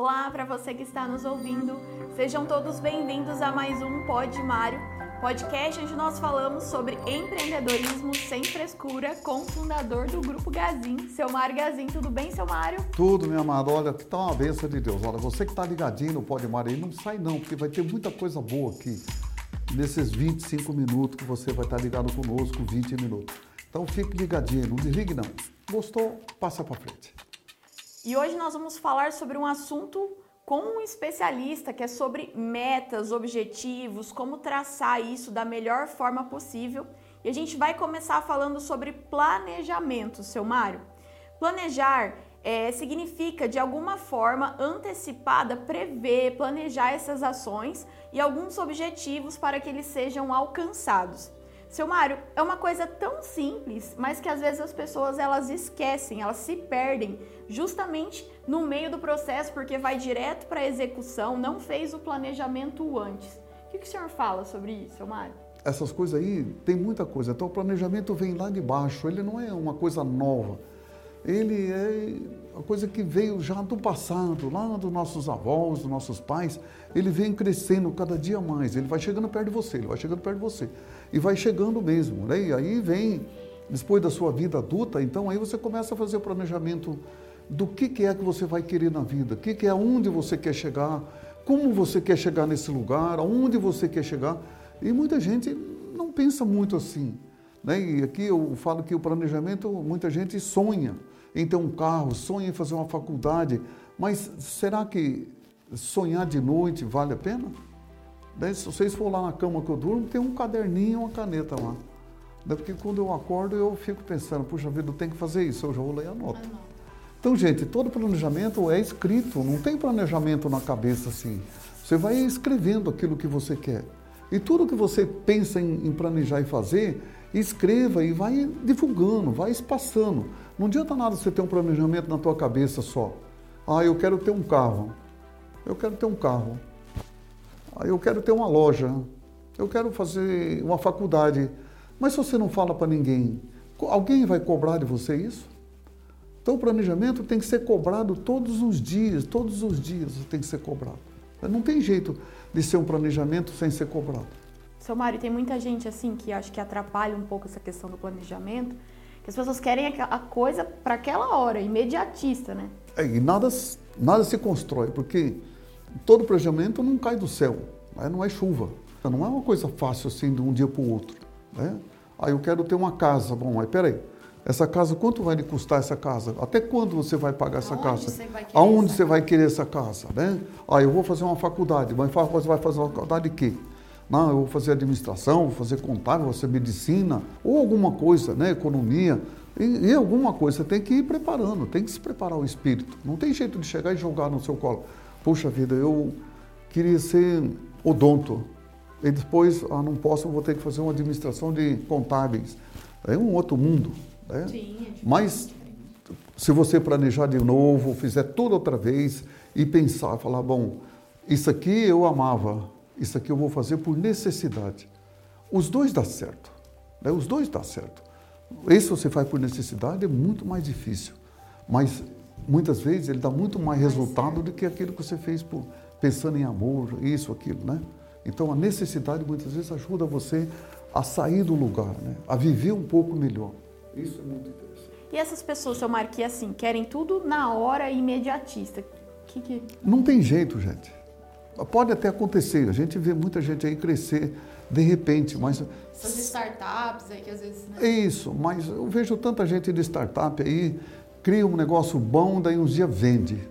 Olá para você que está nos ouvindo. Sejam todos bem-vindos a mais um Pod Mário, podcast onde nós falamos sobre empreendedorismo sem frescura com o fundador do Grupo Gazin, seu Mário Gazin. Tudo bem, seu Mário? Tudo, meu amado. Olha, que tá uma benção de Deus. Olha, você que está ligadinho no Pod Mário aí, não sai não, porque vai ter muita coisa boa aqui nesses 25 minutos que você vai estar ligado conosco, 20 minutos. Então fique ligadinho, não desligue não. Gostou? Passa para frente. E hoje nós vamos falar sobre um assunto com um especialista que é sobre metas, objetivos, como traçar isso da melhor forma possível. E a gente vai começar falando sobre planejamento, seu Mário. Planejar é, significa, de alguma forma antecipada, prever, planejar essas ações e alguns objetivos para que eles sejam alcançados. Seu Mário, é uma coisa tão simples, mas que às vezes as pessoas elas esquecem, elas se perdem justamente no meio do processo porque vai direto para a execução, não fez o planejamento antes. O que, que o senhor fala sobre isso, seu Mário? Essas coisas aí, tem muita coisa. Então o planejamento vem lá de baixo, ele não é uma coisa nova. Ele é uma coisa que veio já do passado, lá dos nossos avós, dos nossos pais. Ele vem crescendo cada dia mais, ele vai chegando perto de você, ele vai chegando perto de você e vai chegando mesmo. Né? E aí vem, depois da sua vida adulta, então aí você começa a fazer o planejamento do que, que é que você vai querer na vida, o que, que é onde você quer chegar, como você quer chegar nesse lugar, aonde você quer chegar. E muita gente não pensa muito assim. Né? E aqui eu falo que o planejamento, muita gente sonha em ter um carro, sonha em fazer uma faculdade, mas será que sonhar de noite vale a pena? Daí, se vocês for lá na cama que eu durmo, tem um caderninho e uma caneta lá. Daí, porque quando eu acordo, eu fico pensando, puxa vida, eu tenho que fazer isso, eu já vou ler a nota. Então, gente, todo planejamento é escrito, não tem planejamento na cabeça assim. Você vai escrevendo aquilo que você quer. E tudo que você pensa em planejar e fazer, escreva e vai divulgando, vai espaçando. Não adianta nada você ter um planejamento na tua cabeça só. Ah, eu quero ter um carro. Eu quero ter um carro. Ah, eu quero ter uma loja, eu quero fazer uma faculdade. Mas se você não fala para ninguém, alguém vai cobrar de você isso? Então o planejamento tem que ser cobrado todos os dias, todos os dias tem que ser cobrado. Não tem jeito de ser um planejamento sem ser cobrado. Seu Mário, tem muita gente assim que acho que atrapalha um pouco essa questão do planejamento, que as pessoas querem a coisa para aquela hora, imediatista, né? É, e nada, nada se constrói, porque todo planejamento não cai do céu, né? não é chuva. Não é uma coisa fácil assim de um dia para o outro. Né? Aí eu quero ter uma casa. Bom, aí peraí, essa casa, quanto vai lhe custar essa casa? Até quando você vai pagar essa Aonde casa? Você Aonde essa você vai querer essa casa? Né? Ah, eu vou fazer uma faculdade. Mas você vai fazer uma faculdade de quê? Não, eu vou fazer administração, vou fazer contábil, vou fazer medicina, ou alguma coisa, né? Economia. E, e alguma coisa, você tem que ir preparando, tem que se preparar o espírito. Não tem jeito de chegar e jogar no seu colo. Puxa vida, eu queria ser odonto. E depois, ah, não posso, vou ter que fazer uma administração de contábeis. É um outro mundo. Né? Sim, é Mas se você planejar de novo, fizer tudo outra vez e pensar, falar, bom, isso aqui eu amava, isso aqui eu vou fazer por necessidade. Os dois dá certo. Né? Os dois dá certo. Esse você faz por necessidade é muito mais difícil. Mas muitas vezes ele dá muito mais resultado do que aquilo que você fez por, pensando em amor, isso, aquilo, né? Então a necessidade muitas vezes ajuda você a sair do lugar, né? A viver um pouco melhor. Isso é muito interessante. E essas pessoas, seu que assim, querem tudo na hora imediatista. Que, que... Não tem jeito, gente. Pode até acontecer, a gente vê muita gente aí crescer de repente, mas... Essas startups aí que às vezes... Né? É isso, mas eu vejo tanta gente de startup aí, cria um negócio bom, daí uns dias vende.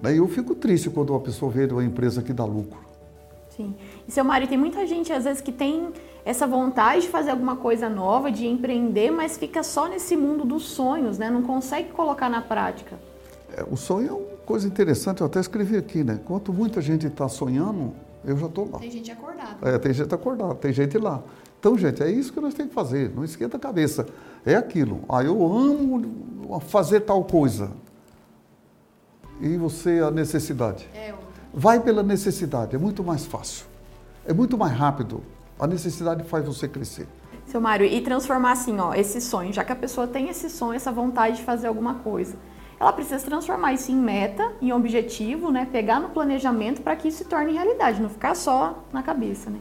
Daí eu fico triste quando uma pessoa vê uma empresa que dá lucro. Sim. E seu Mário, tem muita gente às vezes que tem essa vontade de fazer alguma coisa nova, de empreender, mas fica só nesse mundo dos sonhos, né? Não consegue colocar na prática. É, o sonho é uma coisa interessante, eu até escrevi aqui, né? Quanto muita gente está sonhando, eu já estou lá. Tem gente acordada. É, tem gente acordada, tem gente lá. Então, gente, é isso que nós temos que fazer, não esquenta a cabeça. É aquilo. Ah, eu amo fazer tal coisa. E você, a necessidade? É outra. Vai pela necessidade, é muito mais fácil. É muito mais rápido. A necessidade faz você crescer. Seu Mário, e transformar assim, ó, esse sonho, já que a pessoa tem esse sonho, essa vontade de fazer alguma coisa, ela precisa transformar isso em meta, em objetivo, né? Pegar no planejamento para que isso se torne realidade, não ficar só na cabeça, né?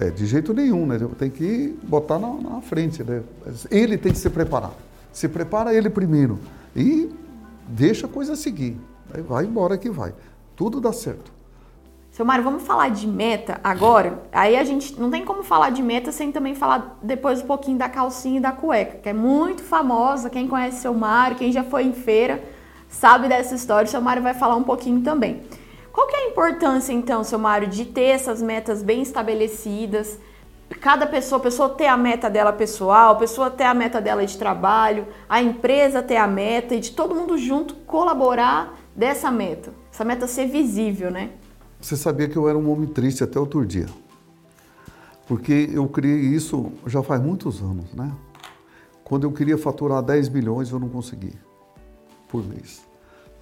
É, de jeito nenhum, né? Tem que botar na, na frente, né? Ele tem que se preparar. Se prepara ele primeiro e deixa a coisa seguir. Aí vai embora que vai. Tudo dá certo. Seu Mário, vamos falar de meta agora? Aí a gente não tem como falar de meta sem também falar depois um pouquinho da calcinha e da cueca, que é muito famosa. Quem conhece seu Mário, quem já foi em feira, sabe dessa história. Seu Mário vai falar um pouquinho também. Qual que é a importância, então, seu Mário, de ter essas metas bem estabelecidas? Cada pessoa, a pessoa ter a meta dela pessoal, a pessoa ter a meta dela de trabalho, a empresa ter a meta e de todo mundo junto colaborar dessa meta. Essa meta ser visível, né? Você sabia que eu era um homem triste até outro dia. Porque eu criei isso já faz muitos anos, né? Quando eu queria faturar 10 milhões, eu não consegui por mês.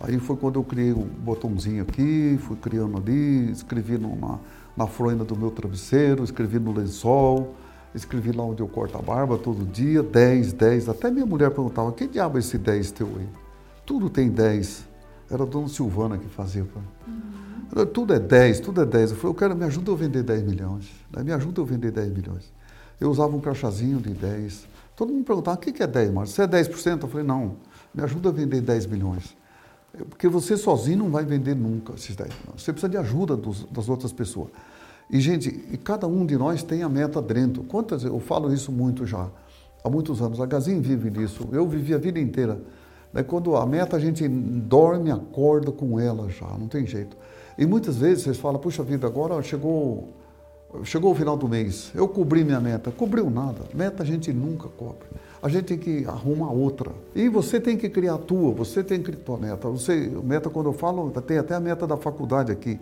Aí foi quando eu criei um botãozinho aqui, fui criando ali, escrevi na, na fronha do meu travesseiro, escrevi no lençol, escrevi lá onde eu corto a barba todo dia, 10, 10. Até minha mulher perguntava, que diabo é esse 10 teu aí? Tudo tem 10. Era a dona Silvana que fazia. Uhum. Tudo é 10, tudo é 10. Eu falei, eu quero, me ajuda a vender 10 milhões. Me ajuda a vender 10 milhões. Eu usava um crachazinho de 10. Todo mundo me perguntava, o que é 10, Márcio? Você é 10%? Eu falei, não, me ajuda a vender 10 milhões. Porque você sozinho não vai vender nunca esses 10 milhões. Você precisa de ajuda dos, das outras pessoas. E, gente, e cada um de nós tem a meta dentro. Quantas, eu falo isso muito já, há muitos anos. A Gazin vive nisso. Eu vivi a vida inteira. Né? Quando a meta, a gente dorme, acorda com ela já, não tem jeito. E muitas vezes vocês falam, puxa vida, agora chegou, chegou o final do mês, eu cobri minha meta. Cobriu nada. Meta a gente nunca cobre. A gente tem que arrumar outra. E você tem que criar a tua, você tem que criar a meta. Você, meta, quando eu falo, tem até a meta da faculdade aqui.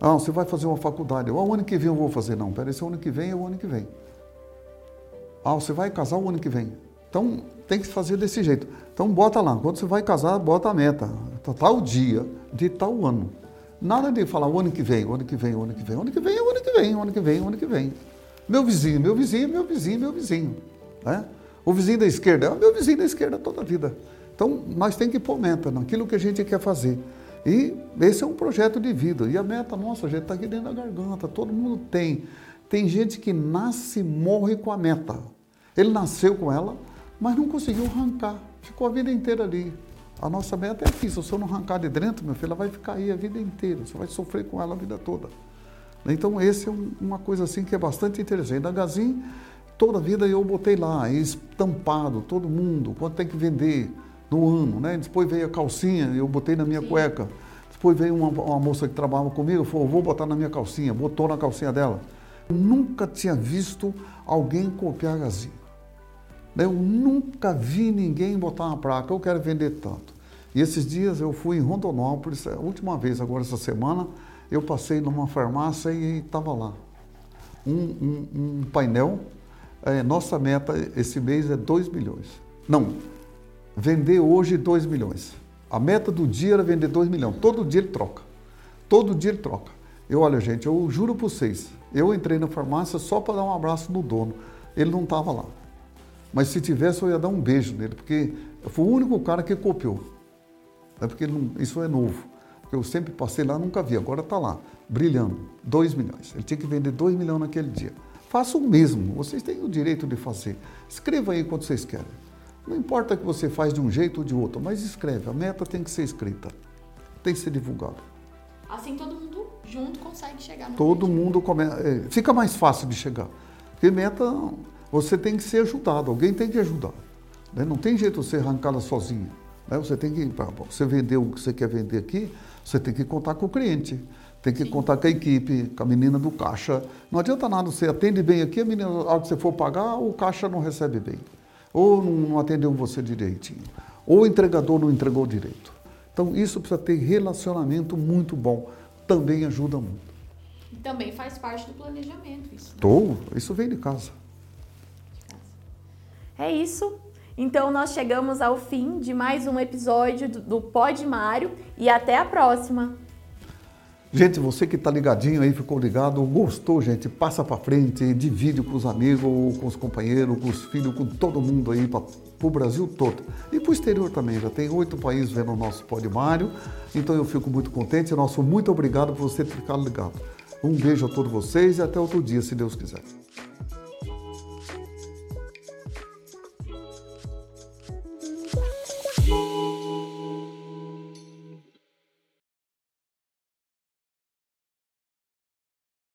Ah, você vai fazer uma faculdade. O ano que vem eu vou fazer. Não, peraí, esse ano que vem é o ano que vem. Ah, você vai casar o ano que vem. Então, tem que fazer desse jeito. Então, bota lá. Quando você vai casar, bota a meta. Tal dia de tal ano. Nada de falar o ano que vem, o ano que vem, o ano que vem, o ano que vem, o ano que vem, o ano que vem, o ano que vem. Meu vizinho, meu vizinho, meu vizinho, meu vizinho. Né? O vizinho da esquerda é o meu vizinho da esquerda toda a vida. Então, nós temos que pôr meta naquilo que a gente quer fazer. E esse é um projeto de vida. E a meta nossa, a gente está aqui dentro da garganta, todo mundo tem. Tem gente que nasce e morre com a meta. Ele nasceu com ela, mas não conseguiu arrancar. Ficou a vida inteira ali. A nossa meta é aqui, se você não arrancar de dentro, meu filho, ela vai ficar aí a vida inteira, você vai sofrer com ela a vida toda. Então, esse é um, uma coisa assim que é bastante interessante. Na Gazin, toda a vida eu botei lá, estampado, todo mundo, quanto tem que vender no ano, né? Depois veio a calcinha, eu botei na minha Sim. cueca. Depois veio uma, uma, moça que trabalhava comigo, falou, vou botar na minha calcinha, botou na calcinha dela. Eu nunca tinha visto alguém copiar a Gazin. Eu nunca vi ninguém botar uma placa, eu quero vender tanto. E esses dias eu fui em Rondonópolis, a última vez, agora essa semana, eu passei numa farmácia e estava lá. Um, um, um painel, é, nossa meta esse mês é 2 milhões. Não, vender hoje 2 milhões. A meta do dia era vender 2 milhões. Todo dia ele troca. Todo dia ele troca. Eu, olha, gente, eu juro para vocês, eu entrei na farmácia só para dar um abraço no dono. Ele não estava lá. Mas se tivesse, eu ia dar um beijo nele, porque foi o único cara que copiou. É porque não, isso é novo. Eu sempre passei lá, nunca vi. Agora está lá, brilhando. 2 milhões. Ele tinha que vender 2 milhões naquele dia. Faça o mesmo. Vocês têm o direito de fazer. Escreva aí quanto vocês querem. Não importa que você faz de um jeito ou de outro, mas escreve. A meta tem que ser escrita. Tem que ser divulgada. Assim todo mundo junto consegue chegar no Todo mundo começa. É, fica mais fácil de chegar. Porque meta você tem que ser ajudado, alguém tem que ajudar. Né? Não tem jeito de você arrancá-la sozinho. Né? Você tem que, para você vender o que você quer vender aqui, você tem que contar com o cliente, tem que Sim. contar com a equipe, com a menina do caixa. Não adianta nada, você atende bem aqui, a menina, a hora que você for pagar, o caixa não recebe bem. Ou não atendeu você direitinho. Ou o entregador não entregou direito. Então, isso precisa ter relacionamento muito bom. Também ajuda muito. E também faz parte do planejamento isso. Né? Tô, isso vem de casa. É isso. Então nós chegamos ao fim de mais um episódio do, do Pod Mário e até a próxima. Gente, você que está ligadinho aí, ficou ligado, gostou, gente, passa para frente, divide com os amigos, com os companheiros, com os filhos, com todo mundo aí, para o Brasil todo. E para o exterior também, já tem oito países vendo o nosso Mário. então eu fico muito contente. Nosso muito obrigado por você ter ficado ligado. Um beijo a todos vocês e até outro dia, se Deus quiser.